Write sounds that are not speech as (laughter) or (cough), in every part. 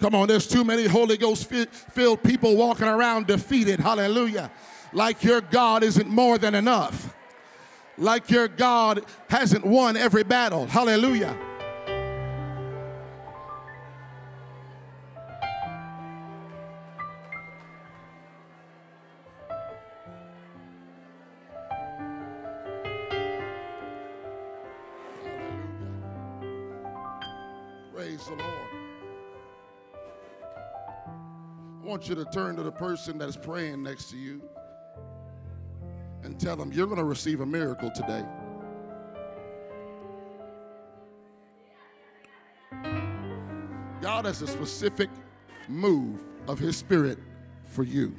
Come on, there's too many Holy Ghost filled people walking around defeated. Hallelujah. Like your God isn't more than enough. Like your God hasn't won every battle. Hallelujah. You to turn to the person that's praying next to you and tell them you're going to receive a miracle today. God has a specific move of His Spirit for you.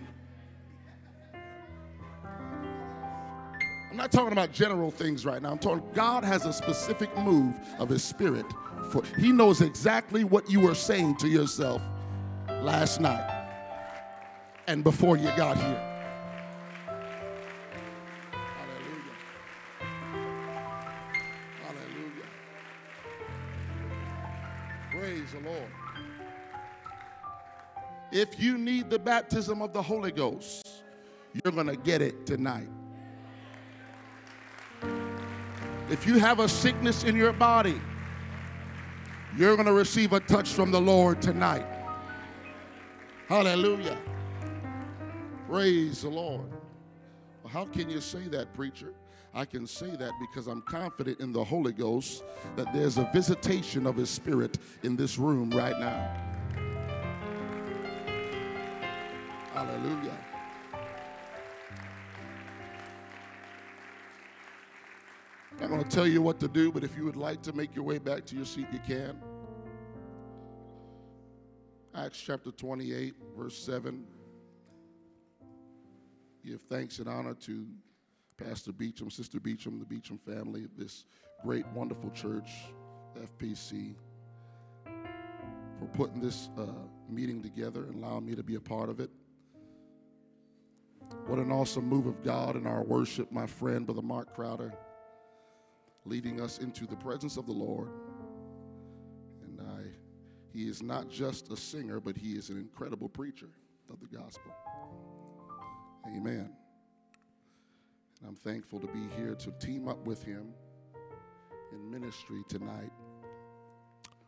I'm not talking about general things right now. I'm talking God has a specific move of His Spirit for, he knows exactly what you were saying to yourself last night and before you got here. Hallelujah. Hallelujah. Praise the Lord. If you need the baptism of the Holy Ghost, you're going to get it tonight. If you have a sickness in your body, you're going to receive a touch from the Lord tonight. Hallelujah. Praise the Lord. Well, how can you say that, preacher? I can say that because I'm confident in the Holy Ghost that there's a visitation of His Spirit in this room right now. Hallelujah. I'm going to tell you what to do, but if you would like to make your way back to your seat, you can. Acts chapter 28, verse 7. Give thanks and honor to Pastor Beecham, Sister Beecham, the Beecham family, this great, wonderful church, FPC, for putting this uh, meeting together and allowing me to be a part of it. What an awesome move of God in our worship, my friend, Brother Mark Crowder leading us into the presence of the Lord. And I, he is not just a singer, but he is an incredible preacher of the gospel. Amen. And I'm thankful to be here to team up with him in ministry tonight.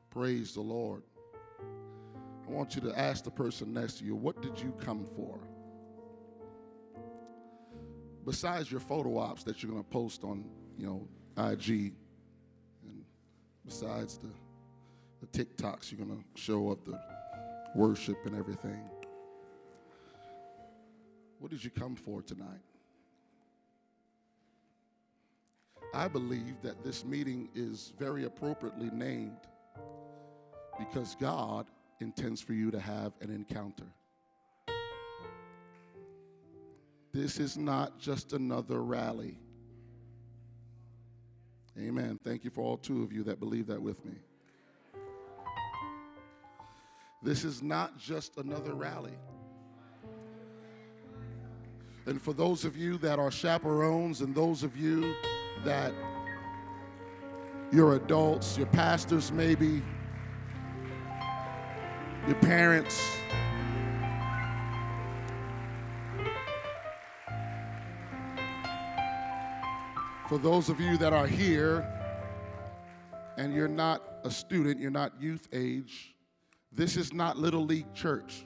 Praise the Lord. I want you to ask the person next to you, what did you come for? Besides your photo ops that you're going to post on, you know, IG, and besides the, the TikToks, you're going to show up the worship and everything. What did you come for tonight? I believe that this meeting is very appropriately named because God intends for you to have an encounter. This is not just another rally. Amen. Thank you for all two of you that believe that with me. This is not just another rally. And for those of you that are chaperones and those of you that you're adults, your pastors maybe, your parents, For those of you that are here and you're not a student, you're not youth age, this is not Little League Church.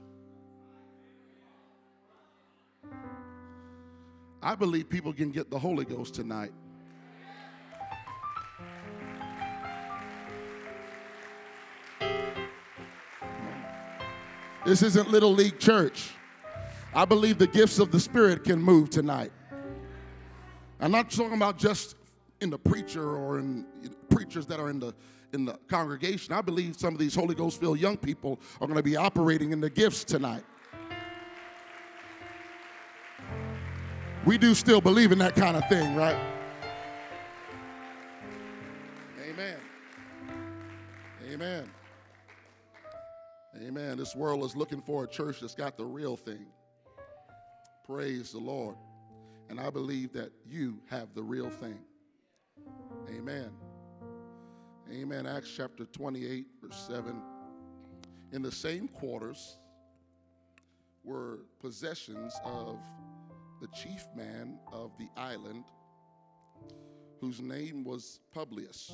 I believe people can get the Holy Ghost tonight. This isn't Little League Church. I believe the gifts of the Spirit can move tonight. I'm not talking about just in the preacher or in preachers that are in the in the congregation. I believe some of these Holy Ghost filled young people are going to be operating in the gifts tonight. We do still believe in that kind of thing, right? Amen. Amen. Amen. This world is looking for a church that's got the real thing. Praise the Lord. And I believe that you have the real thing. Amen. Amen. Acts chapter 28, verse 7. In the same quarters were possessions of the chief man of the island, whose name was Publius,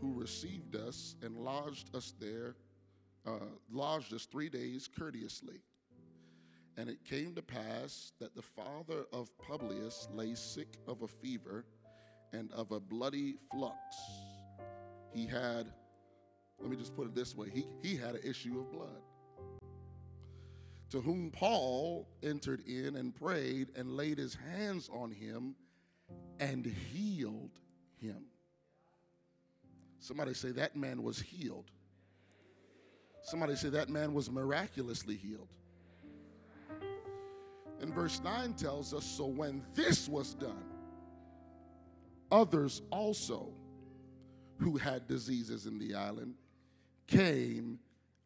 who received us and lodged us there, uh, lodged us three days courteously. And it came to pass that the father of Publius lay sick of a fever and of a bloody flux. He had, let me just put it this way, he, he had an issue of blood. To whom Paul entered in and prayed and laid his hands on him and healed him. Somebody say that man was healed. Somebody say that man was miraculously healed. And verse 9 tells us so when this was done, others also who had diseases in the island came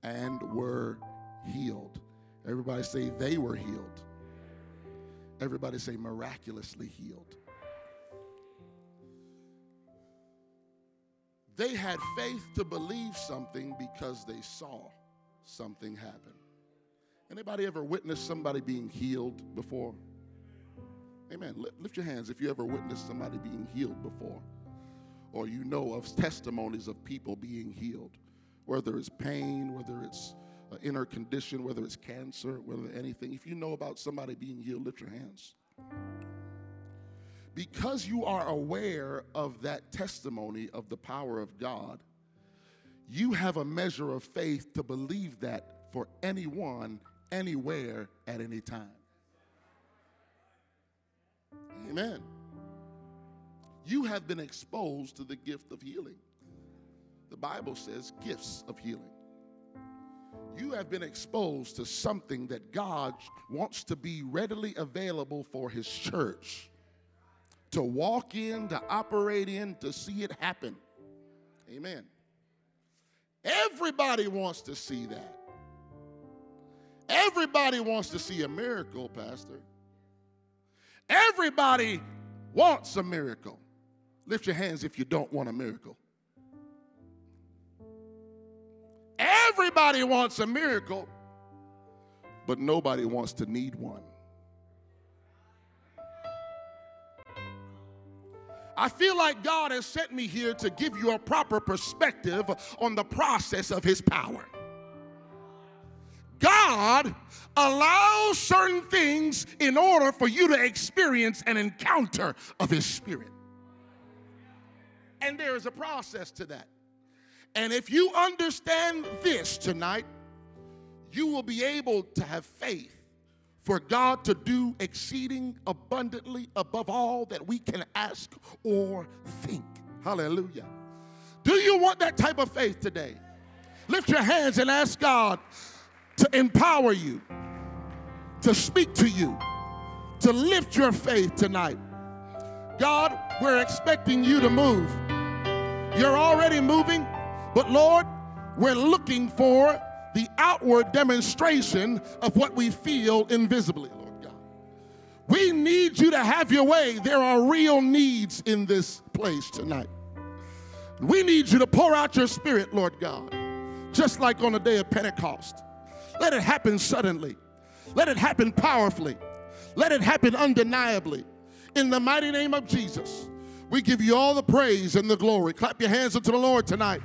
and were healed. Everybody say they were healed. Everybody say miraculously healed. They had faith to believe something because they saw something happen. Anybody ever witnessed somebody being healed before? Amen. Lift your hands if you ever witnessed somebody being healed before, or you know of testimonies of people being healed, whether it's pain, whether it's inner condition, whether it's cancer, whether anything. If you know about somebody being healed, lift your hands. Because you are aware of that testimony of the power of God, you have a measure of faith to believe that for anyone anywhere at any time. Amen. You have been exposed to the gift of healing. The Bible says gifts of healing. You have been exposed to something that God wants to be readily available for His church to walk in, to operate in, to see it happen. Amen. Everybody wants to see that. Everybody wants to see a miracle, Pastor. Everybody wants a miracle. Lift your hands if you don't want a miracle. Everybody wants a miracle, but nobody wants to need one. I feel like God has sent me here to give you a proper perspective on the process of His power. God allows certain things in order for you to experience an encounter of His Spirit. And there is a process to that. And if you understand this tonight, you will be able to have faith for God to do exceeding abundantly above all that we can ask or think. Hallelujah. Do you want that type of faith today? Lift your hands and ask God to empower you, to speak to you, to lift your faith tonight. God, we're expecting you to move. You're already moving, but Lord, we're looking for the outward demonstration of what we feel invisibly, Lord God. We need you to have your way. There are real needs in this place tonight. We need you to pour out your spirit, Lord God, just like on the day of Pentecost. Let it happen suddenly. Let it happen powerfully. Let it happen undeniably. In the mighty name of Jesus, we give you all the praise and the glory. Clap your hands unto the Lord tonight.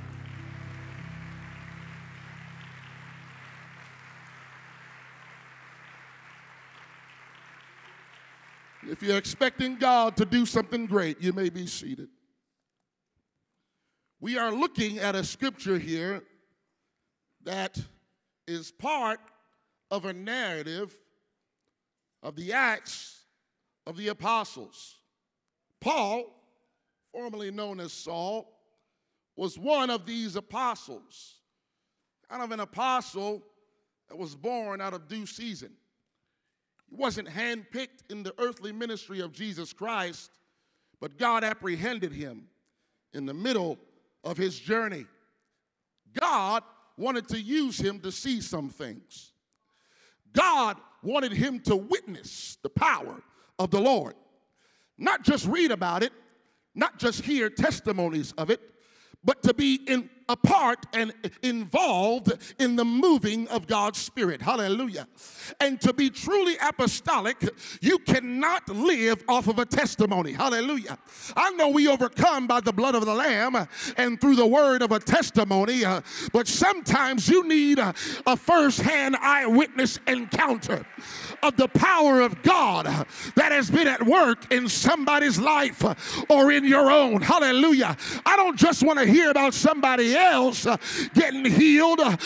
If you're expecting God to do something great, you may be seated. We are looking at a scripture here that is part of a narrative of the Acts of the Apostles. Paul, formerly known as Saul, was one of these apostles, kind of an apostle that was born out of due season. He wasn't handpicked in the earthly ministry of Jesus Christ, but God apprehended him in the middle of his journey. God wanted to use him to see some things. God wanted him to witness the power of the Lord, not just read about it, not just hear testimonies of it, but to be in a part and involved in the moving of God's Spirit. Hallelujah. And to be truly apostolic, you cannot live off of a testimony. Hallelujah. I know we overcome by the blood of the Lamb and through the word of a testimony, uh, but sometimes you need a, a first hand eyewitness encounter of the power of God that has been at work in somebody's life or in your own. Hallelujah. I don't just want to hear about somebody else uh, getting healed uh,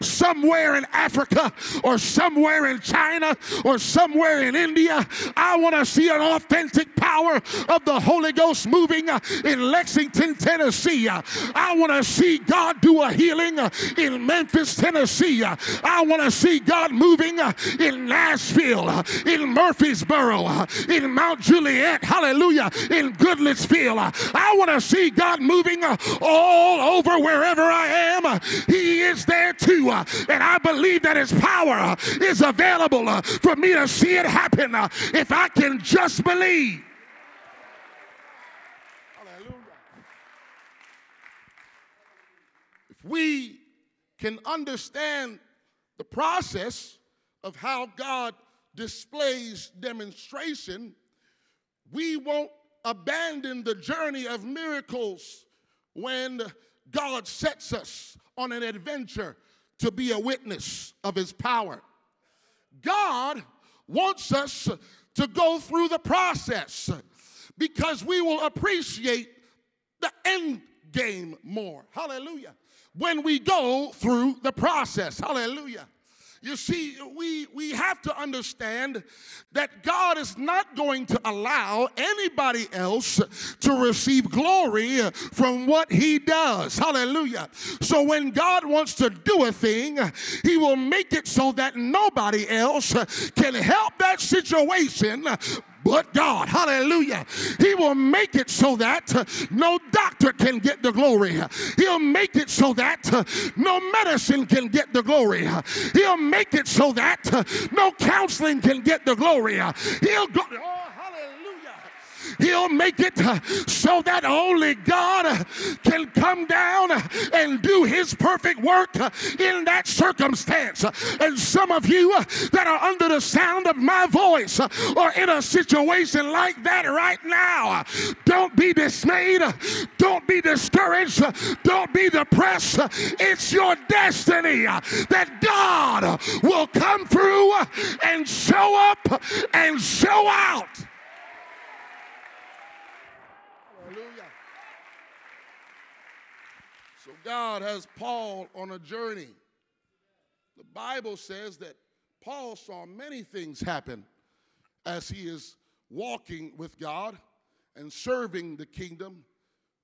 somewhere in Africa or somewhere in China or somewhere in India. I want to see an authentic power of the Holy Ghost moving uh, in Lexington, Tennessee. I want to see God do a healing in Memphis, Tennessee. I want to see God moving in Nashville in Murfreesboro, in Mount Juliet, hallelujah, in Goodlettsville. I want to see God moving all over wherever I am. He is there too. And I believe that His power is available uh, for me to see it happen uh, if I can just believe. Hallelujah. If we can understand the process of how God displays demonstration, we won't abandon the journey of miracles when God sets us on an adventure to be a witness of his power. God wants us to go through the process because we will appreciate the end game more. Hallelujah. When we go through the process. Hallelujah. You see, we, we have to understand that God is not going to allow anybody else to receive glory from what he does. Hallelujah. So when God wants to do a thing, he will make it so that nobody else can help that situation but God. Hallelujah. He will make it so that uh, no doctor can get the glory. He'll make it so that uh, no medicine can get the glory. He'll make it so that uh, no counseling can get the glory. He'll go. Oh, He'll make it so that only God can come down and do his perfect work in that circumstance. And some of you that are under the sound of my voice are in a situation like that right now. Don't be dismayed. Don't be discouraged. Don't be depressed. It's your destiny that God will come through and show up and show out. God has Paul on a journey. The Bible says that Paul saw many things happen as he is walking with God and serving the kingdom,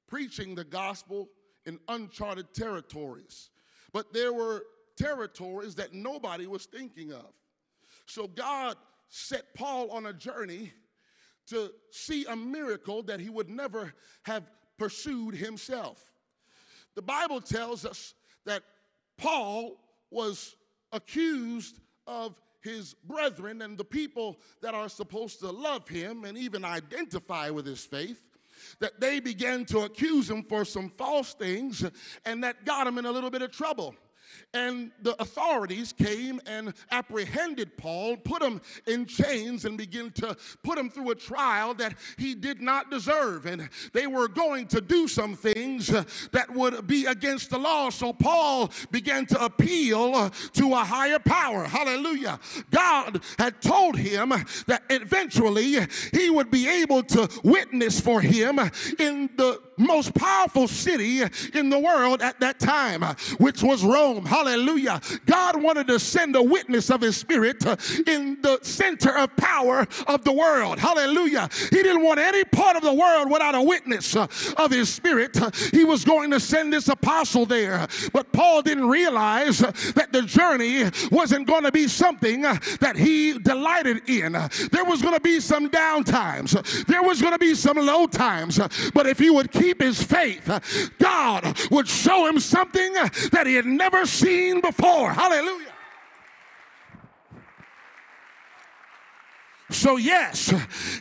preaching the gospel in uncharted territories. But there were territories that nobody was thinking of. So God set Paul on a journey to see a miracle that he would never have pursued himself. The Bible tells us that Paul was accused of his brethren and the people that are supposed to love him and even identify with his faith that they began to accuse him for some false things and that got him in a little bit of trouble. And the authorities came and apprehended Paul, put him in chains, and began to put him through a trial that he did not deserve. And they were going to do some things uh, that would be against the law. So Paul began to appeal uh, to a higher power. Hallelujah. God had told him that eventually he would be able to witness for him in the most powerful city in the world at that time, uh, which was Rome. Hallelujah. God wanted to send a witness of his spirit uh, in the center of power of the world. Hallelujah. He didn't want any part of the world without a witness uh, of his spirit. Uh, he was going to send this apostle there. But Paul didn't realize that the journey wasn't going to be something that he delighted in. There was going to be some down times. There was going to be some low times. But if he would keep keep his faith, God would show him something that he had never seen before. Hallelujah. So, yes,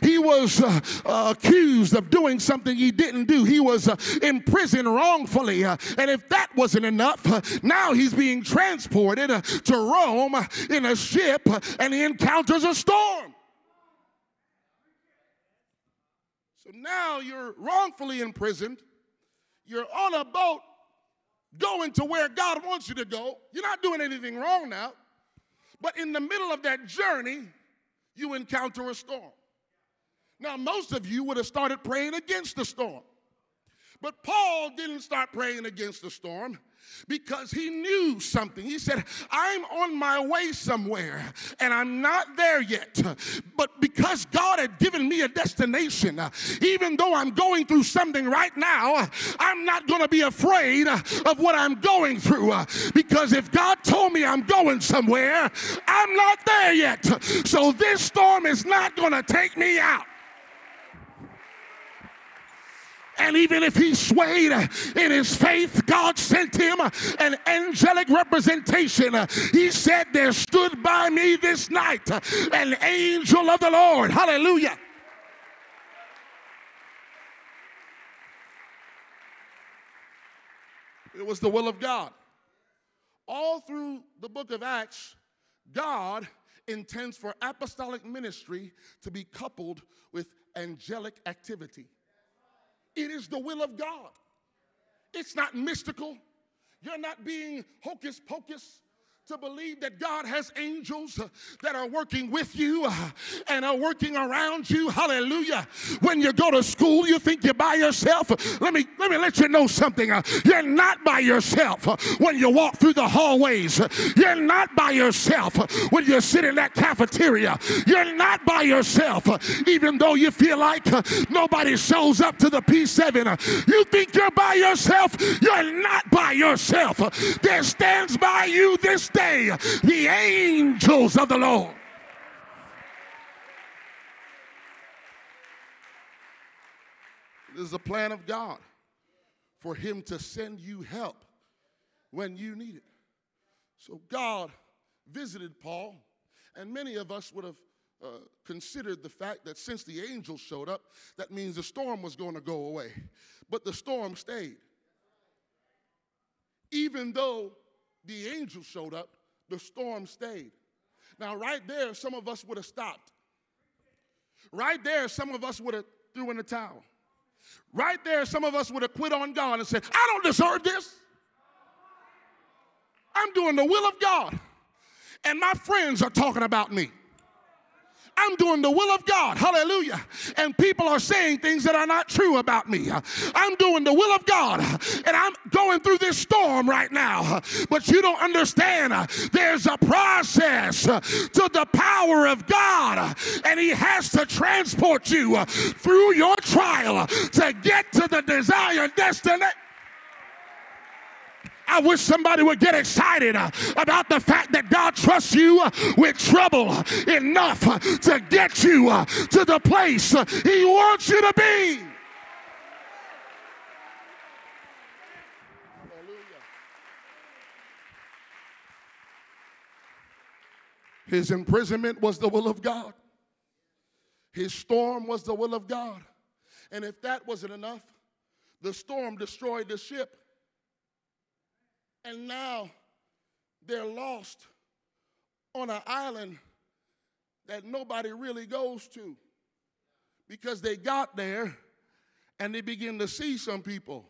he was uh, uh, accused of doing something he didn't do. He was uh, imprisoned wrongfully. Uh, and if that wasn't enough, uh, now he's being transported to Rome in a ship and he encounters a storm. So now you're wrongfully imprisoned. You're on a boat going to where God wants you to go. You're not doing anything wrong now. But in the middle of that journey, you encounter a storm. Now, most of you would have started praying against the storm. But Paul didn't start praying against the storm because he knew something. He said, I'm on my way somewhere and I'm not there yet. But because God had given me a destination, even though I'm going through something right now, I'm not going to be afraid of what I'm going through. Because if God told me I'm going somewhere, I'm not there yet. So this storm is not going to take me out. And even if he swayed in his faith, God sent him an angelic representation. He said, There stood by me this night an angel of the Lord. Hallelujah. It was the will of God. All through the book of Acts, God intends for apostolic ministry to be coupled with angelic activity. It is the will of God. It's not mystical. You're not being hocus pocus to believe that God has angels uh, that are working with you uh, and are working around you. Hallelujah. When you go to school, you think you're by yourself. Let me let me let you know something. Uh, you're not by yourself when you walk through the hallways. You're not by yourself when you sit in that cafeteria. You're not by yourself even though you feel like nobody shows up to the P7. You think you're by yourself. You're not by yourself. There stands by you this the angels of the Lord. It is a plan of God for Him to send you help when you need it. So God visited Paul, and many of us would have uh, considered the fact that since the angels showed up, that means the storm was going to go away. But the storm stayed. Even though the angel showed up, the storm stayed. Now, right there, some of us would have stopped. Right there, some of us would have threw in the towel. Right there, some of us would have quit on God and said, I don't deserve this. I'm doing the will of God. And my friends are talking about me. I'm doing the will of God. Hallelujah. And people are saying things that are not true about me. I'm doing the will of God. And I'm going through this storm right now. But you don't understand. There's a process to the power of God. And He has to transport you through your trial to get to the desired destination. I wish somebody would get excited uh, about the fact that God trusts you uh, with trouble enough uh, to get you to the place He wants you to be. His imprisonment was the will of God. His storm was the will of God. And if that wasn't enough, the storm destroyed the ship. And now they're lost on an island that nobody really goes to because they got there and they begin to see some people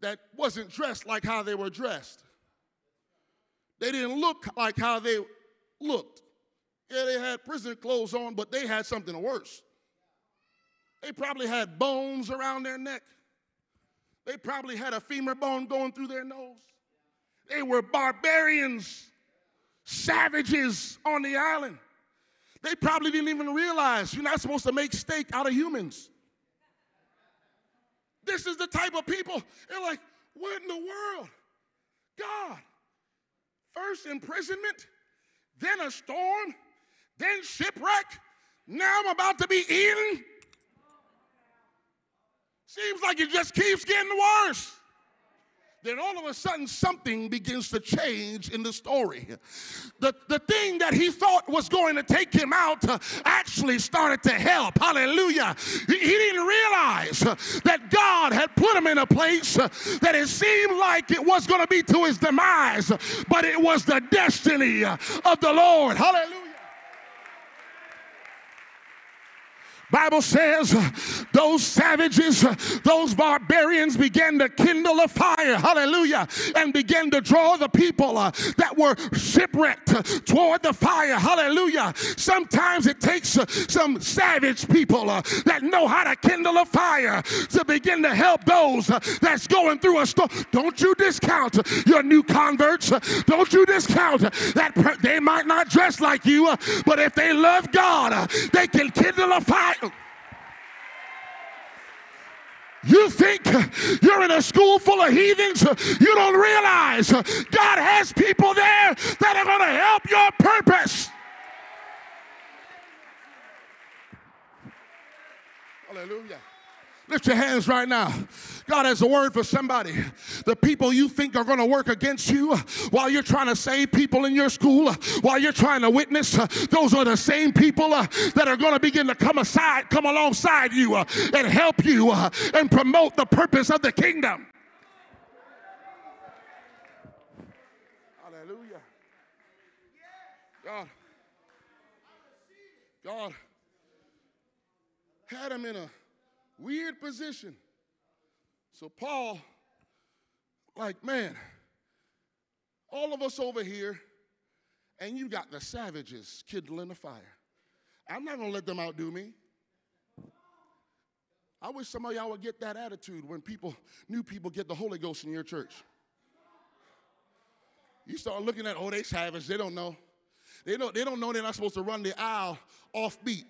that wasn't dressed like how they were dressed. They didn't look like how they looked. Yeah, they had prison clothes on, but they had something worse. They probably had bones around their neck. They probably had a femur bone going through their nose. They were barbarians, savages on the island. They probably didn't even realize you're not supposed to make steak out of humans. This is the type of people, they're like, what in the world? God, first imprisonment, then a storm, then shipwreck. Now I'm about to be eaten. Seems like it just keeps getting worse. then all of a sudden something begins to change in the story. The, the thing that he thought was going to take him out uh, actually started to help. Hallelujah. He, he, didn't realize uh, that God had put him in a place uh, that it seemed like it was going to be to his demise, but it was the destiny of the Lord. Hallelujah. Bible says those savages, those barbarians began to kindle a fire, hallelujah, and began to draw the people uh, that were shipwrecked toward the fire, hallelujah. Sometimes it takes uh, some savage people uh, that know how to kindle a fire to begin to help those that's going through a storm. Don't you discount your new converts. Don't you discount that they might not dress like you, but if they love God, they can kindle a fire. You think you're in a school full of heathens? You don't realize God has people there that are going to help your purpose. Hallelujah. Lift your hands right now. God has a word for somebody. The people you think are going to work against you while you're trying to save people in your school, while you're trying to witness, those are the same people uh, that are going to begin to come aside, come alongside you uh, and help you uh, and promote the purpose of the kingdom. Hallelujah. God. God had him in a weird position. So, Paul, like, man, all of us over here, and you got the savages kindling the fire. I'm not to let them outdo me. I wish some of y'all would get that attitude when people, new people, get the Holy Ghost in your church. You start looking at, oh, they savage, they don't know. They don't, they don't know they're not supposed to run the aisle off beat.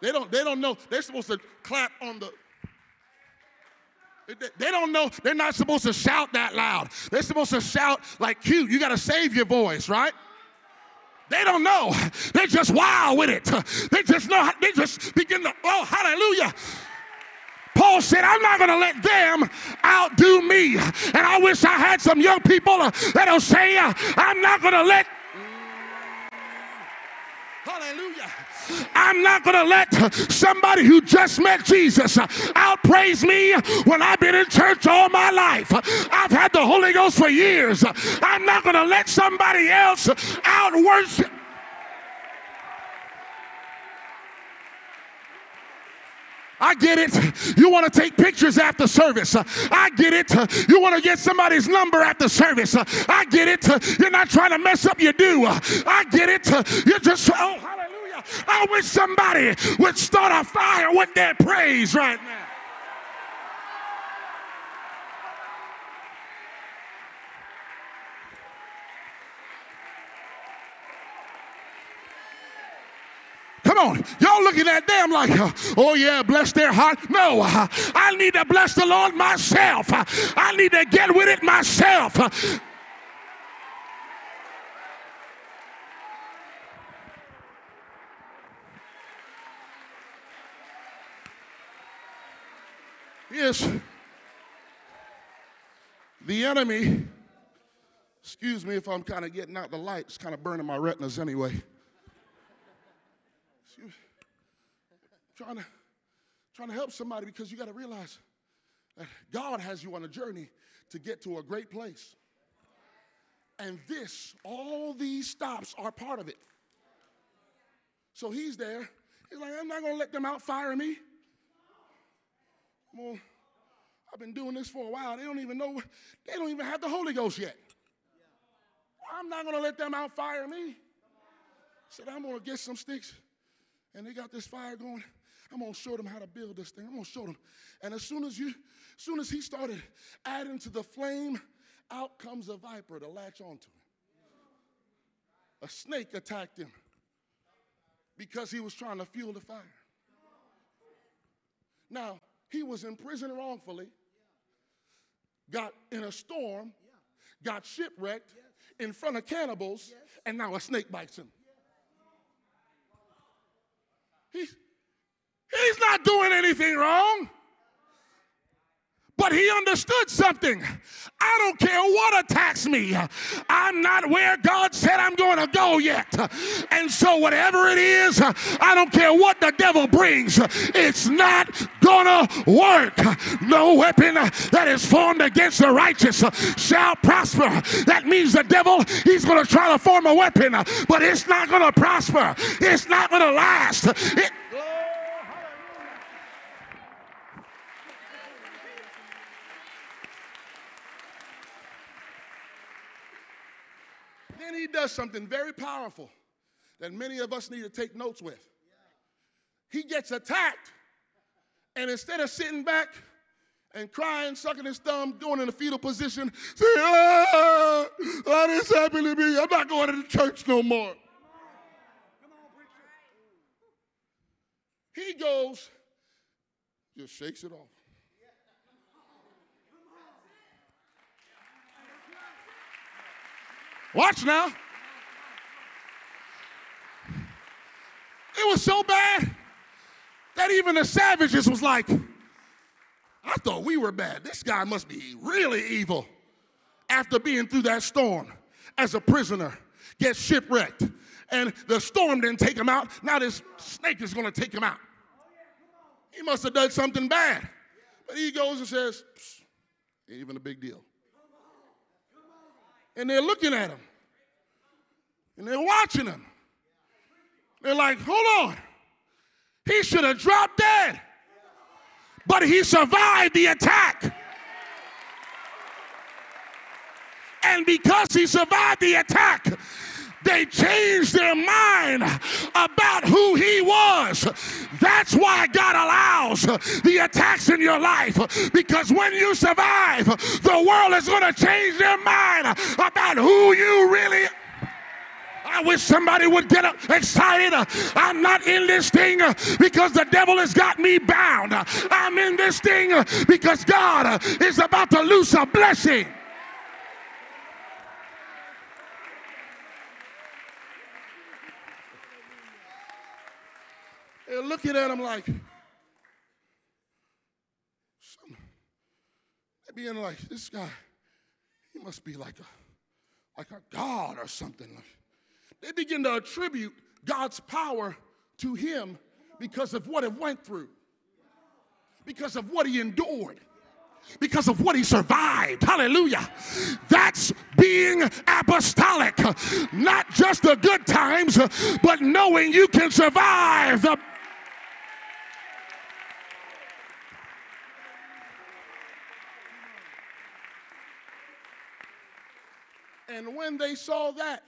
They don't, they don't know. They're supposed to clap on the. They don't know. They're not supposed to shout that loud. They're supposed to shout like cute. You got to save your voice, right? They don't know. They just wow with it. They just know. They just begin to, oh, hallelujah. Paul said, I'm not going to let them outdo me. And I wish I had some young people uh, that'll say, uh, I'm not going to let. Hallelujah. I'm not going to let somebody who just met Jesus outpraise me when I've been in church all my life. I've had the Holy Ghost for years. I'm not going to let somebody else out worship. I get it. You want to take pictures after service. I get it. You want to get somebody's number after service. I get it. You're not trying to mess up your do. I get it. You're just, oh, I wish somebody would start a fire with their praise right now. Come on, y'all looking at them like, uh, oh yeah, bless their heart. No, uh, I need to bless the Lord myself. Uh, I need to get with it myself. Yes. The enemy, excuse me if I'm kind of getting out the light, it's kind of burning my retinas anyway. Trying to, trying to help somebody because you got to realize that God has you on a journey to get to a great place. And this, all these stops are part of it. So he's there. He's like, I'm not going to let them outfire me. Well, I've been doing this for a while. They don't even know, they don't even have the Holy Ghost yet. I'm not going to let them outfire me. Said, I'm going to get some sticks. And they got this fire going. I'm going to show them how to build this thing. I'm going to show them. And as soon as you, as soon as he started adding to the flame, out comes a viper to latch onto him. A snake attacked him because he was trying to fuel the fire. Now, he was in prison wrongfully, got in a storm, got shipwrecked in front of cannibals, and now a snake bites him. He's, he's not doing anything wrong. But he understood something. I don't care what attacks me. I'm not where God said I'm going to go yet. And so, whatever it is, I don't care what the devil brings, it's not to work. No weapon that is formed against the righteous shall prosper. That means the devil, he's to try to form a weapon, but it's not to prosper. It's not to last. It, then he does something very powerful that many of us need to take notes with. He gets attacked, and instead of sitting back and crying, sucking his thumb, going in a fetal position, saying, ah, why this happened to me? I'm not going to the church no more. He goes, just shakes it off. Watch now. It was so bad that even the savages was like, I thought we were bad. This guy must be really evil. After being through that storm as a prisoner, gets shipwrecked, and the storm didn't take him out. Now this snake is going to take him out. He must have done something bad. But he goes and says, ain't even a big deal. And they're looking at him. And they're watching him. They're like, hold on. He should have dropped dead. But he survived the attack. And because he survived the attack, they changed their mind about who he was. That's why God allows the attacks in your life because when you survive, the world is going to change their mind about who you really are. I wish somebody would get excited. I'm not in this thing because the devil has got me bound. I'm in this thing because God is about to loose a blessing. They're looking at him like, they're being like, this guy, he must be like a, like a god or something. They begin to attribute God's power to him because of what he went through, because of what he endured because of what he survived. Hallelujah. That's being apostolic. Not just the good times, but knowing you can survive the And when they saw that,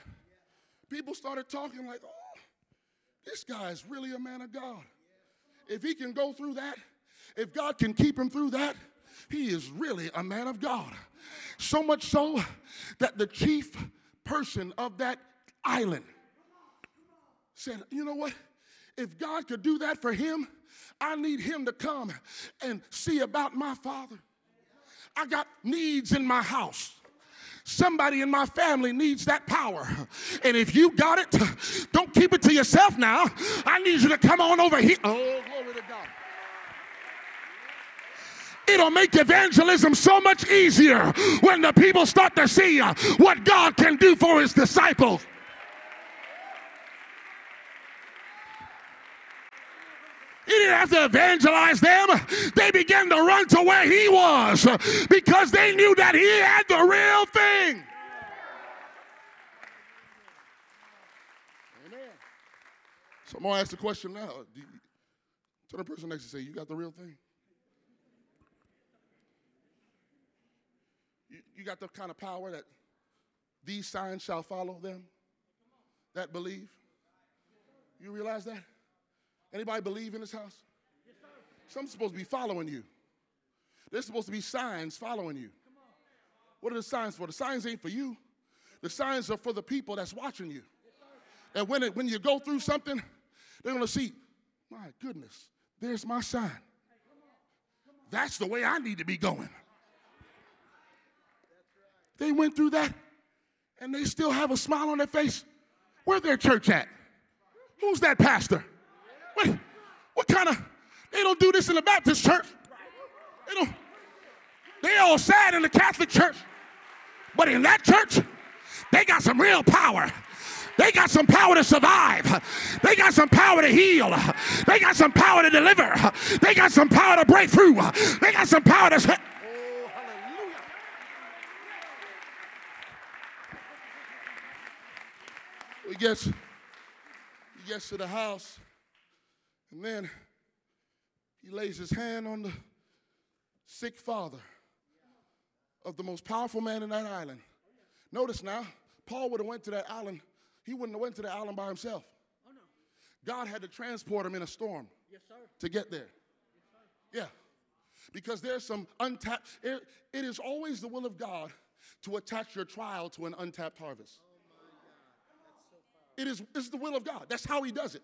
people started talking like, oh, this guy is really a man of God. If he can go through that, if God can keep him through that, he is really a man of God. So much so that the chief person of that island said, You know what? If God could do that for him, I need him to come and see about my father. I got needs in my house. Somebody in my family needs that power. And if you got it, don't keep it to yourself now. I need you to come on over here. Oh, glory to God. It'll make evangelism so much easier when the people start to see what God can do for his disciples. He didn't have to evangelize them. They began to run to where he was because they knew that he had the real thing. Amen. So I'm going to ask the question now. Turn the person next to say, You got the real thing? You, you got the kind of power that these signs shall follow them that believe? You realize that? Anybody believe in this house? Something's supposed to be following you. There's supposed to be signs following you. What are the signs for? The signs ain't for you. The signs are for the people that's watching you. And when, it, when you go through something, they're going to see, my goodness, there's my sign. That's the way I need to be going. They went through that and they still have a smile on their face. Where their church at? Who's that pastor? What, what kind of, they don't do this in the Baptist church. They don't, They all sad in the Catholic Church, but in that church, they got some real power. They got some power to survive. They got some power to heal. They got some power to deliver. They got some power to break through. They got some power to. Oh, hallelujah. We get, he get to the house, and then he lays his hand on the sick father of the most powerful man in that island. Notice now, Paul would have went to that island he wouldn't have went to the island by himself. Oh, no. God had to transport him in a storm yes, to get there. Yes, yeah. Because there's some untapped, it, it is always the will of God to attach your trial to an untapped harvest. Oh so it is it's the will of God. That's how he does it.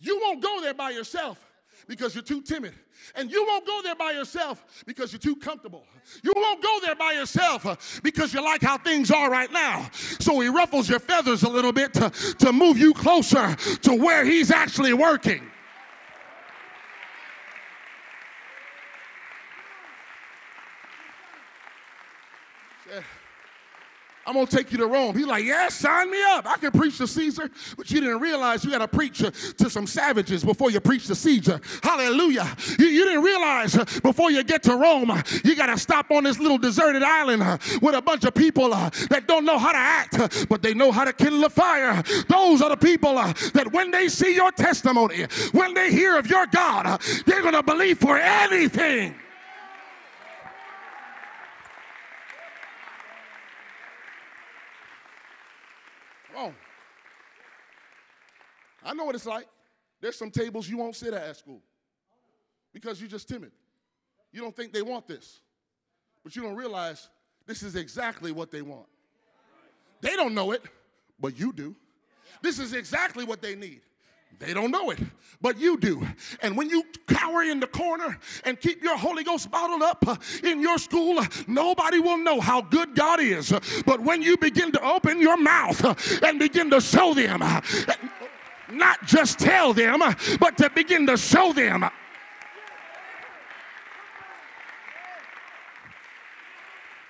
You won't go there by yourself because you're too timid. And you won't go there by yourself because you're too comfortable. You won't go there by yourself because you like how things are right now. So he ruffles your feathers a little bit to, to move you closer to where he's actually working. I'm gonna take you to Rome. He's like, yeah, sign me up. I can preach to Caesar, but you didn't realize you got to preach to some savages before you preach to Caesar. Hallelujah. You, you didn't realize uh, before you get to Rome, uh, you got to stop on this little deserted island uh, with a bunch of people that don't know how to act, but they know how to kindle a fire. Those are the people that when they see your testimony, when they hear of your God, they're gonna believe for anything. On. I know what it's like. There's some tables you won't sit at at school because you're just timid. You don't think they want this, but you don't realize this is exactly what they want. They don't know it, but you do. This is exactly what they need. They don't know it, but you do. And when you cower in the corner and keep your Holy Ghost bottled up uh, in your school, uh, nobody will know how good God is. But when you begin to open your mouth uh, and begin to show them, not just tell them, but to begin to show them.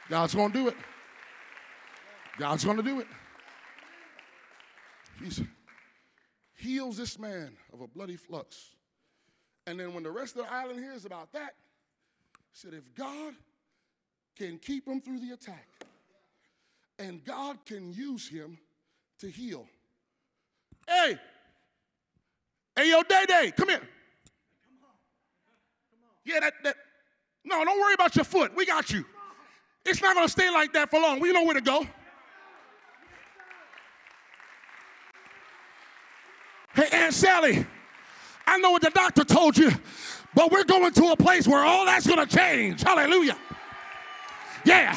God's going to do it. God's going to do it. He's heals this man of a bloody flux. And then when the rest of the island hears about that, said, if God can keep him through the attack, and God can use him to heal. Hey, hey, yo, Day Day, come here. Yeah, that, that. No, don't worry about your foot. We got you. It's not going to stay like that for long. We know where to go. Aunt Sally, I know what the doctor told you, but we're going to a place where all that's going to change. Hallelujah. Yeah.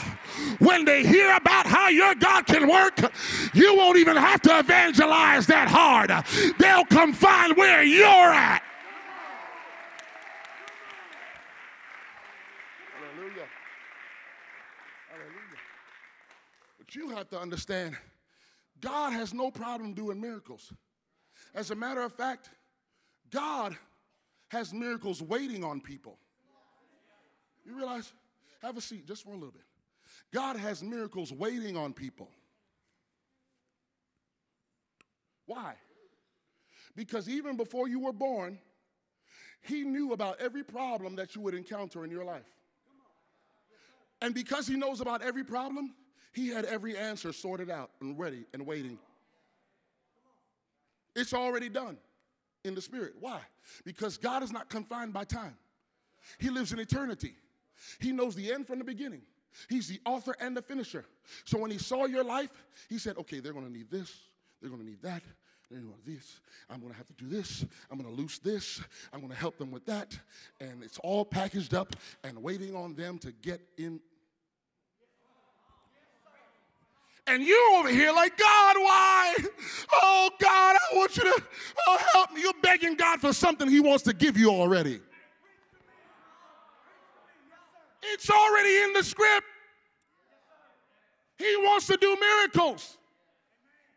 When they hear about how your God can work, you won't even have to evangelize that hard. They'll come find where you're at. Hallelujah. Hallelujah. But you have to understand God has no problem doing miracles. As a matter of fact, God has miracles waiting on people. You realize? Have a seat just for a little bit. God has miracles waiting on people. Why? Because even before you were born, He knew about every problem that you would encounter in your life. And because He knows about every problem, He had every answer sorted out and ready and waiting. It's already done in the spirit. Why? Because God is not confined by time, He lives in eternity. He knows the end from the beginning. He's the author and the finisher. So when He saw your life, He said, okay, they're going to need this, they're going to need that. They're going to this. I'm going to have to do this. I'm going to loose this. I'm going to help them with that. And it's all packaged up and waiting on them to get in And you're over here like, God, why? Oh, God, I want you to oh, help me. You're begging God for something He wants to give you already. It's already in the script. He wants to do miracles,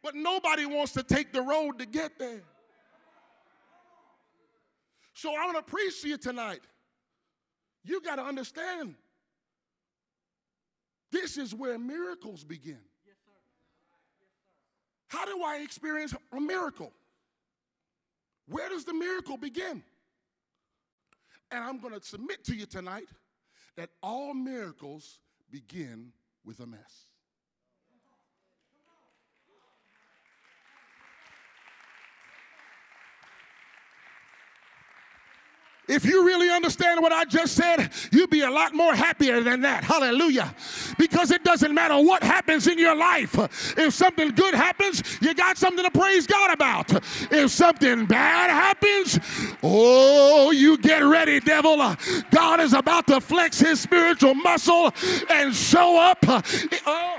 but nobody wants to take the road to get there. So I want to preach to you tonight. You got to understand this is where miracles begin. How do I experience a miracle? Where does the miracle begin? And I'm going to submit to you tonight that all miracles begin with a mess. If you really understand what I just said, you'd be a lot more happier than that. Hallelujah. Because it doesn't matter what happens in your life. If something good happens, you got something to praise God about. If something bad happens, oh, you get ready, devil. God is about to flex his spiritual muscle and show up. Oh,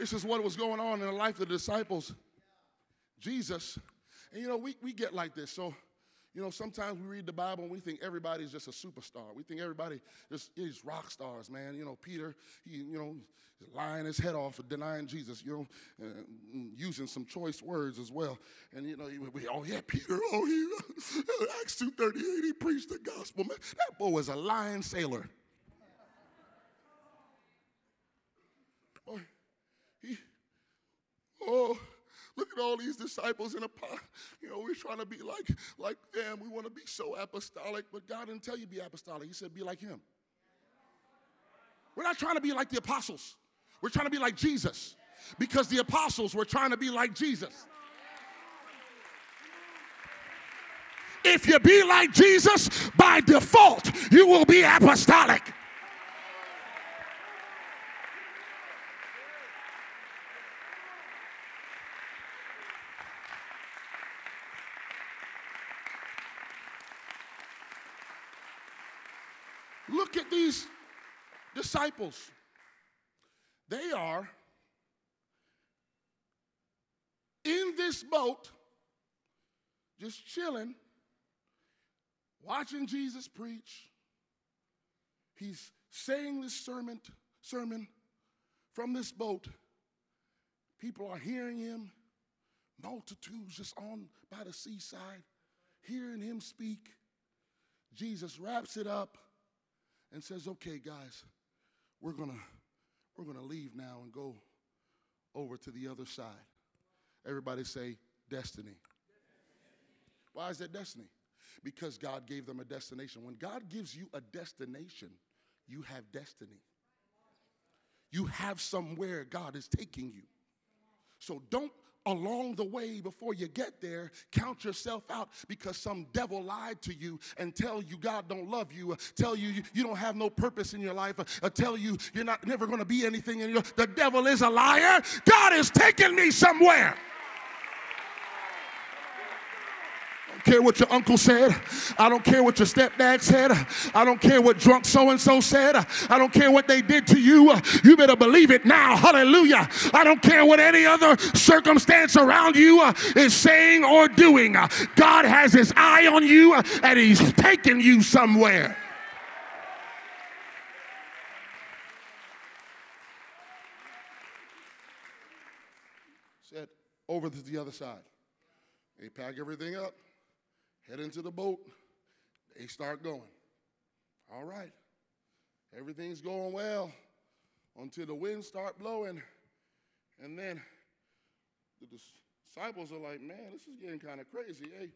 This is what was going on in the life of the disciples. Jesus, and you know, we, we get like this. So, you know, sometimes we read the Bible and we think everybody's just a superstar. We think everybody just is rock stars, man. You know, Peter, he, you know, lying his head off for denying Jesus, you know, uh, using some choice words as well. And, you know, we, oh, yeah, Peter, oh, he, (laughs) Acts 2.38, he preached the gospel, man. That boy was a lying sailor. Oh, look at all these disciples in a pot. You know, we're trying to be like, like them. We want to be so apostolic, but God didn't tell you be apostolic. He said be like him. We're not trying to be like the apostles. We're trying to be like Jesus. Because the apostles were trying to be like Jesus. If you be like Jesus, by default, you will be apostolic. Look at these disciples. They are in this boat, just chilling, watching Jesus preach. He's saying this sermon, sermon from this boat. People are hearing him. Multitudes just on by the seaside, hearing him speak. Jesus wraps it up and says, okay, guys, we're going to we're going to leave now and go over to the other side. Everybody say destiny. Why is that destiny? Because God gave them a destination. When God gives you a destination, you have destiny. You have somewhere God is taking you. So don't along the way before you get there count yourself out because some devil lied to you and tell you god don't love you tell you, you don't have no purpose in your life uh, uh tell you you're not never going to be anything in your the devil is a liar. God is taking me somewhere care what your uncle said. I don't care what your stepdad said. I don't care what drunk so and so said. I don't care what they did to you. You better believe it now. Hallelujah. I don't care what any other circumstance around you uh, is saying or doing. God has his eye on you uh, and he's taking you somewhere. Said over to the other side. They pack everything up head into the boat. They start going. All right. Everything's going well until the winds start blowing. And then the disciples are like, man, this is getting kind of crazy. Hey,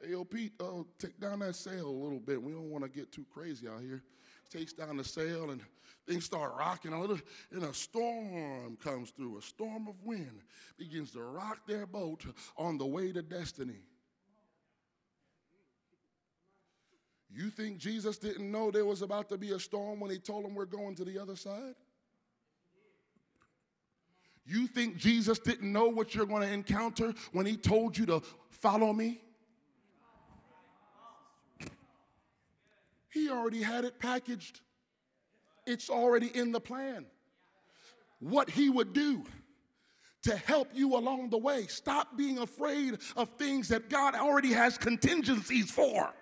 hey, yo, Pete, uh, take down that sail a little bit. We don't want to get too crazy out here. Takes down the sail and things start rocking a little, and a storm comes through. A storm of wind begins to rock their boat on the way to destiny. You think Jesus didn't know there was about to be a storm when he told them we're going to the other side? You think Jesus didn't know what you're going to encounter when he told you to follow me? He already had it packaged. It's already in the plan. What he would do to help you along the way. Stop being afraid of things that God already has contingencies for.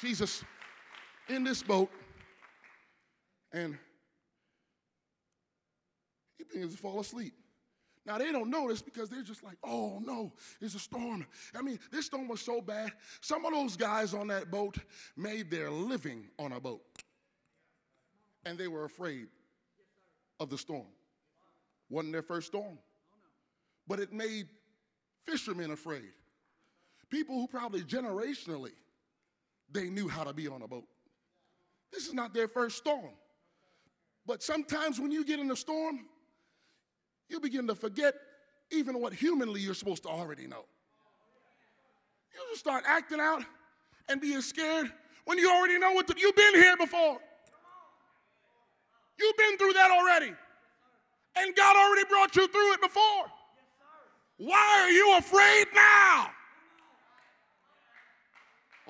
Jesus in this boat, and begin to fall asleep. Now they don't this because they're just like, oh no, it's a storm. I mean, this storm was so bad. Some of those guys on that boat made their living on a boat. And they were afraid of the storm. Wasn't their first storm. But it made fishermen afraid. People who probably generationally they knew how to be on a boat. This is not their first storm. But sometimes when you get in a storm, you begin to forget even what humanly you're supposed to already know. You just start acting out and being scared when you already know what you've been here before. You've been through that already. And God already brought you through it before. Why are you afraid now?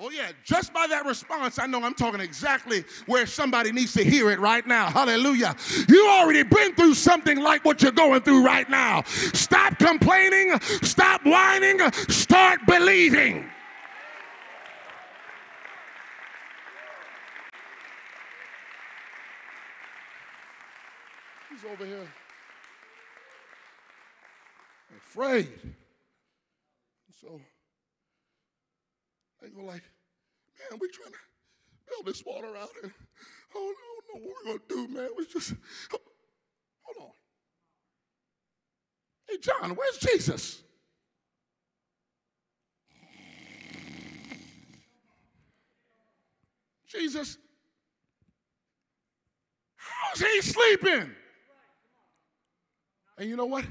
Oh, yeah, just by that response, I know I'm talking exactly where somebody needs to hear it right now. Hallelujah. You already been through something like what you're going through right now. Stop complaining, stop whining, start believing. He's over here afraid. So they go like, man, we trying to build this water out and I don't, know what we're gonna do, man. We just hold on. Hey John, where's Jesus? Jesus, how's he sleeping? And you know what?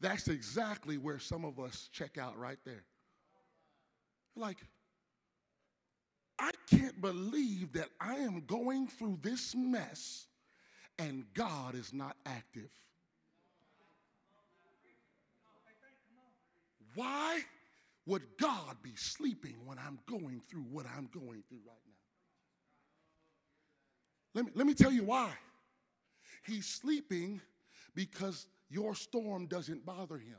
That's exactly where some of us check out right there. Like, I can't believe that I am going through this mess and God is not active. Why would God be sleeping when I'm going through what I'm going through right now? Let me, let me tell you why. He's sleeping because your storm doesn't bother him.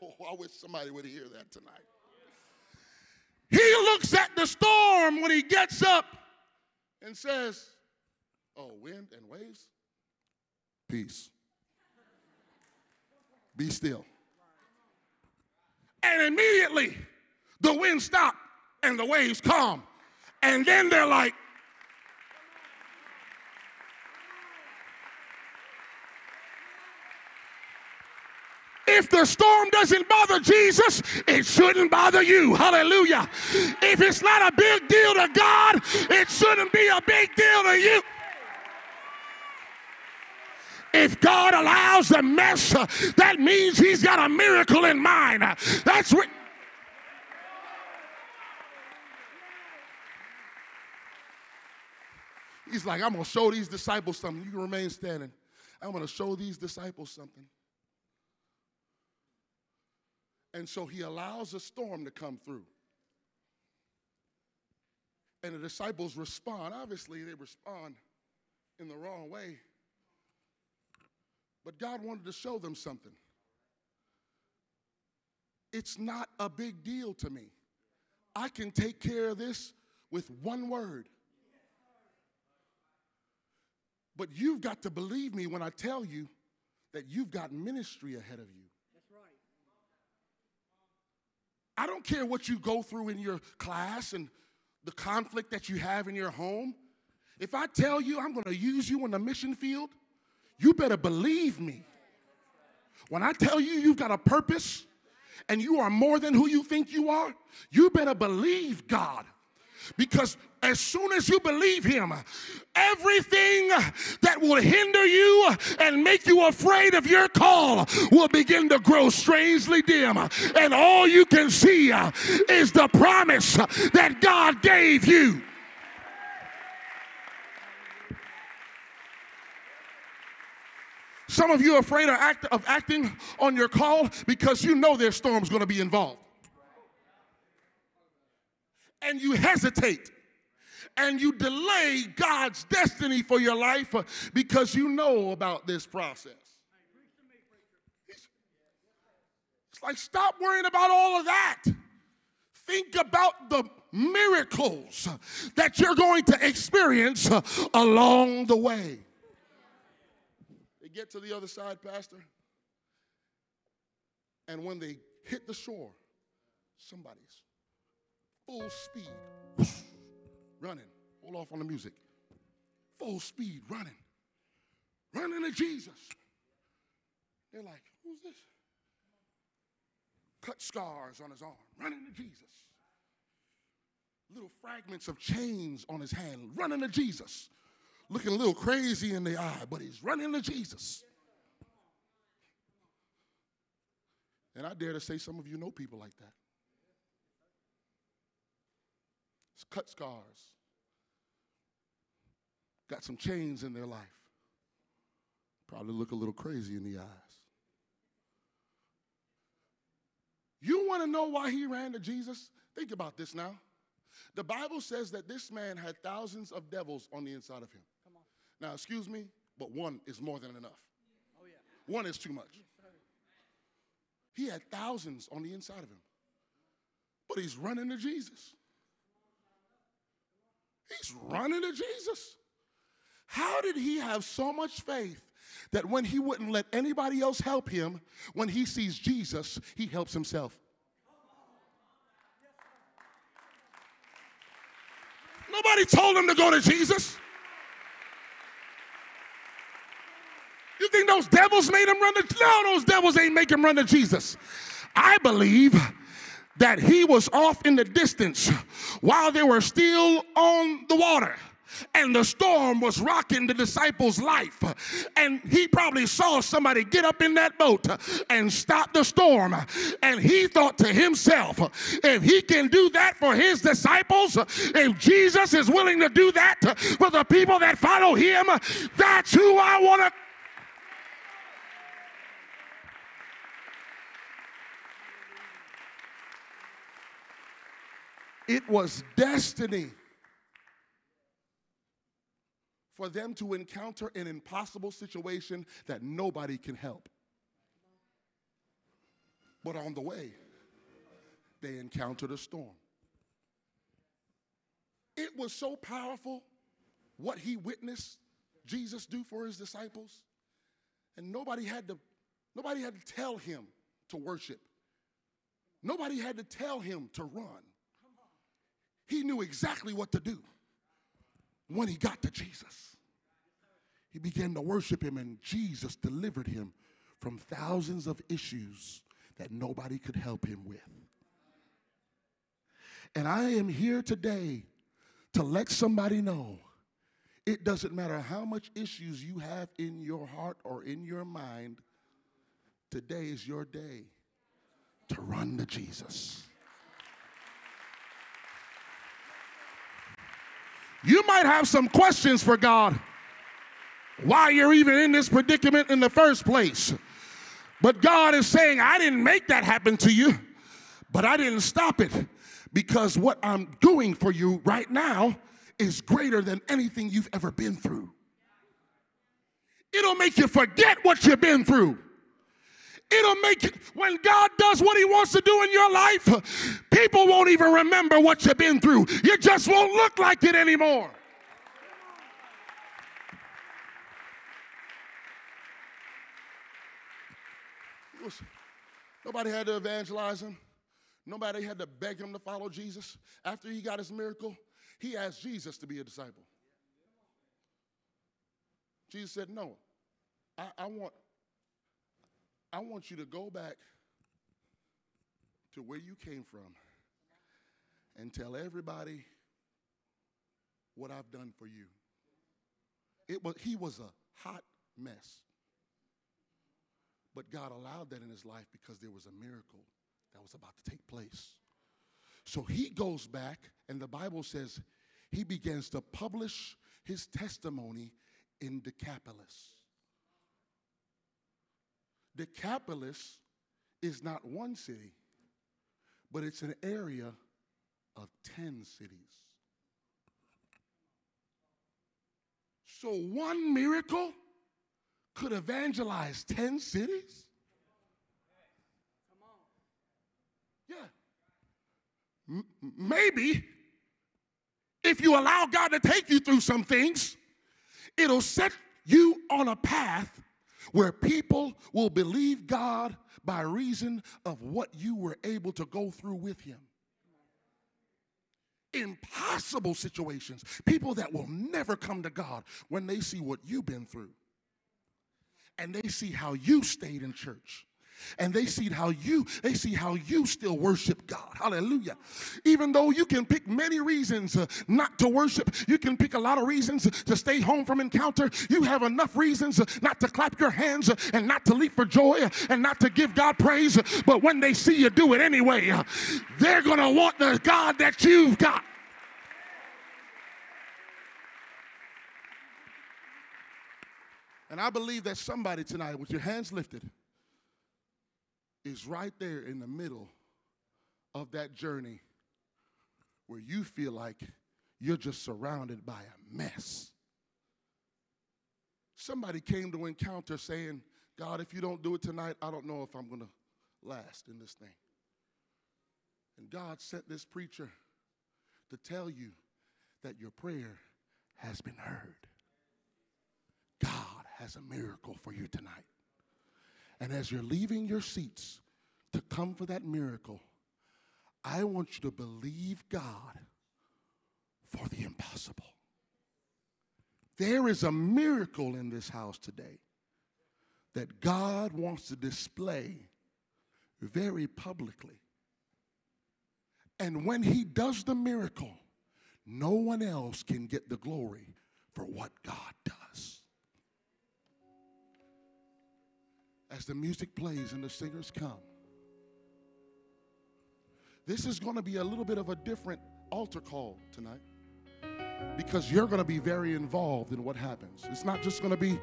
Oh, I wish somebody would hear that tonight. He looks at the storm when he gets up and says, Oh, wind and waves, peace. Be still. And immediately the wind stopped and the waves calm. And then they're like, If the storm doesn't bother Jesus, it shouldn't bother you. Hallelujah. If it's not a big deal to God, it shouldn't be a big deal to you. If God allows the mess, that means He's got a miracle in mind. That's what. He's like, I'm going to show these disciples something. You can remain standing. I'm going to show these disciples something. And so he allows a storm to come through. And the disciples respond. Obviously, they respond in the wrong way. But God wanted to show them something. It's not a big deal to me. I can take care of this with one word. But you've got to believe me when I tell you that you've got ministry ahead of you. I don't care what you go through in your class and the conflict that you have in your home. If I tell you I'm going to use you in the mission field, you better believe me. When I tell you you've got a purpose and you are more than who you think you are, you better believe God. Because as soon as you believe him, everything that will hinder you and make you afraid of your call will begin to grow strangely dim. And all you can see is the promise that God gave you. Some of you are afraid of, act, of acting on your call because you know there's storms going to be involved and you hesitate and you delay God's destiny for your life uh, because you know about this process. It's like, stop worrying about all of that. Think about the miracles that you're going to experience uh, along the way. They get to the other side, Pastor. And when they hit the shore, somebody's full speed running. Hold off on the music. Full speed running. Running to Jesus. They're like, who's this? Cut scars on his arm, running to Jesus. Little fragments of chains on his hand, running to Jesus. Looking a little crazy in the eye, but he's running to Jesus. And I dare to say some of you know people like that. It's cut scars, got some chains in their life. Probably look a little crazy in the eyes. You want to know why he ran to Jesus? Think about this now. The Bible says that this man had thousands of devils on the inside of him. Now, excuse me, but one is more than enough. Oh, yeah. One is too much. He had thousands on the inside of him, but he's running to Jesus. He's running to Jesus. How did he have so much faith that when he wouldn't let anybody else help him, when he sees Jesus, he helps himself? Nobody told him to go to Jesus. You think those devils made him run to? No, those devils ain't make him run to Jesus. I believe that he was off in the distance while they were still on the water and the storm was rocking the disciples' life. And he probably saw somebody get up in that boat and stop the storm. And he thought to himself, if he can do that for his disciples, if Jesus is willing to do that for the people that follow him, that's who I want to It was destiny for them to encounter an impossible situation that nobody can help. But on the way, they encountered a storm. It was so powerful what he witnessed Jesus do for his disciples. And nobody had to nobody had to tell him to worship. Nobody had to tell him to run he knew exactly what to do when he got to Jesus. He began to worship him, and Jesus delivered him from thousands of issues that nobody could help him with. And I am here today to let somebody know it doesn't matter how much issues you have in your heart or in your mind, today is your day to run to Jesus. You might have some questions for God why you're even in this predicament in the first place. But God is saying, I didn't make that happen to you, but I didn't stop it because what I'm doing for you right now is greater than anything you've ever been through. It'll make you forget what you've been through. It'll make it, when God does what He wants to do in your life, people won't even remember what you've been through. You just won't look like it anymore. Nobody had to evangelize him. Nobody had to beg him to follow Jesus. After he got his miracle, he asked Jesus to be a disciple. Jesus said, No, I, I want I want you to go back to where you came from and tell everybody what I've done for you. It was, he was a hot mess. But God allowed that in his life because there was a miracle that was about to take place. So he goes back, and the Bible says he begins to publish his testimony in Decapolis. Decapolis is not one city, but it's an area of 10 cities. So one miracle could evangelize 10 cities? Yeah. M- maybe if you allow God to take you through some things, it'll set you on a path where people will believe God by reason of what you were able to go through with Him. Impossible situations, people that will never come to God when they see what you've been through. And they see how you stayed in church and they see how you they see how you still worship god. Hallelujah. Even though you can pick many reasons uh, not to worship you can pick a lot of reasons to stay home from encounter. You have enough reasons uh, not to clap your hands uh, and not to leap for joy uh, and not to give god praise but when they see you do it anyway uh, they're gonna want the god that you've got. And i believe that somebody tonight with your hands lifted is right there in the middle of that journey where you feel like you're just surrounded by a mess. Somebody came to encounter saying, God, if you don't do it tonight, I don't know if I'm going to last in this thing. And God sent this preacher to tell you that your prayer has been heard. God has a miracle for you tonight. And as you're leaving your seats to come for that miracle, I want you to believe God for the impossible. There is a miracle in this house today that God wants to display very publicly. And when He does the miracle, no one else can get the glory for what God does. As the music plays and the singers come. This is going to be a little bit of a different altar call tonight because you're going to be very involved in what happens. It's not just going to be,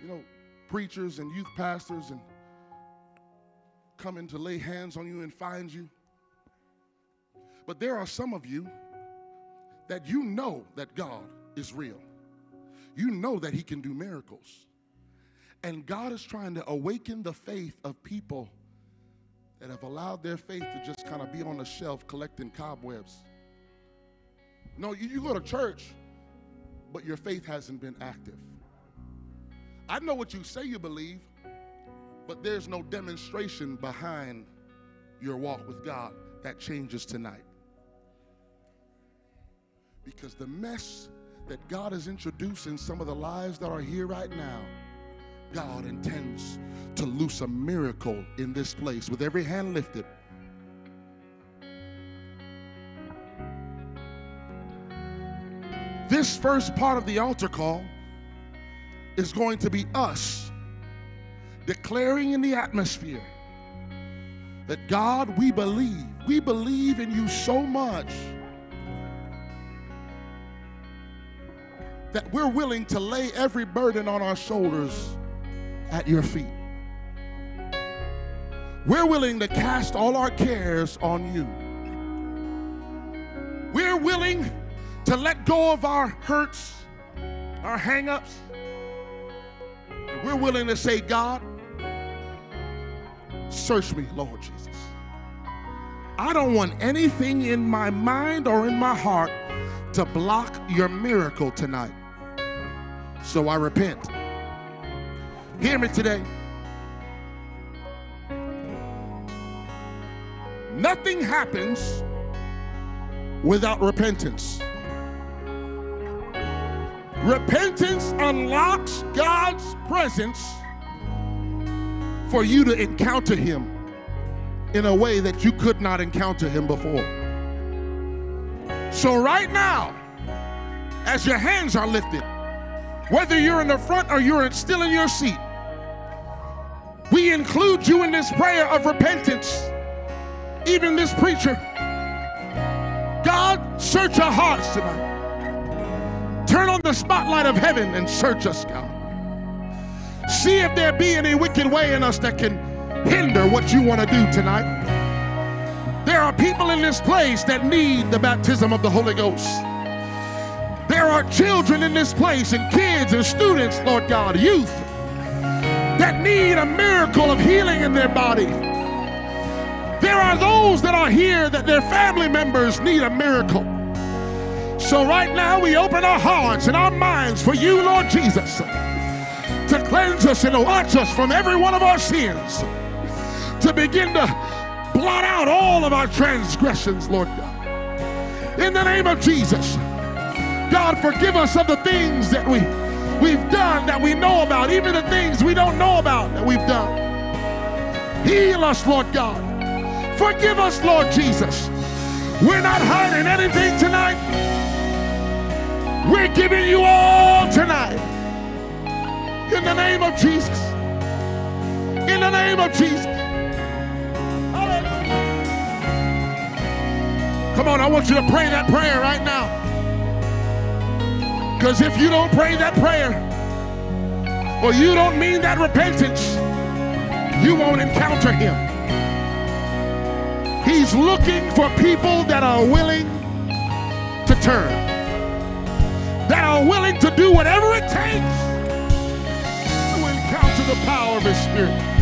you know, preachers and youth pastors and coming to lay hands on you and find you. But there are some of you that you know that God is real. You know that He can do miracles. And God is trying to awaken the faith of people that have allowed their faith to just kind of be on the shelf collecting cobwebs. No, you, you go to church, but your faith hasn't been active. I know what you say you believe, but there's no demonstration behind your walk with God that changes tonight. Because the mess that God is introducing some of the lives that are here right now God intends to loose a miracle in this place with every hand lifted. This first part of the altar call is going to be us declaring in the atmosphere that God, we believe, we believe in you so much that we're willing to lay every burden on our shoulders at your feet. We're willing to cast all our cares on you. We're willing to let go of our hurts, our hangups. We're willing to say, God, search me, Lord Jesus. I don't want anything in my mind or in my heart to block your miracle tonight. So I repent. Hear me today. Nothing happens without repentance. Repentance unlocks God's presence for you to encounter Him in a way that you could not encounter Him before. So, right now, as your hands are lifted, whether you're in the front or you're still in your seat, we include you in this prayer of repentance. Even this preacher. God, search our hearts tonight. Turn on the spotlight of heaven and search us, God. See if there be any wicked way in us that can hinder what you want to do tonight. There are people in this place that need the baptism of the Holy Ghost. There are children in this place and kids and students, Lord God, youth that need a miracle of healing in their body. There are those that are here that their family members need a miracle. So, right now, we open our hearts and our minds for you, Lord Jesus, to to cleanse us and wash us from every one of our sins, to begin to blot out all of our transgressions, Lord God. In the name of Jesus, God, forgive us of the things that we, we've done that we know about, even the things we don't know about that we've done. Heal us, Lord God. Forgive us, Lord Jesus. We're not hiding anything tonight. We're giving you all tonight. In the name of Jesus. In the name of Jesus. Come on, I want you to pray that prayer right now. Because if you don't pray that prayer, or you don't mean that repentance, you won't encounter him. He's looking for people that are willing to turn, that are willing to do whatever it takes to encounter the power of his spirit.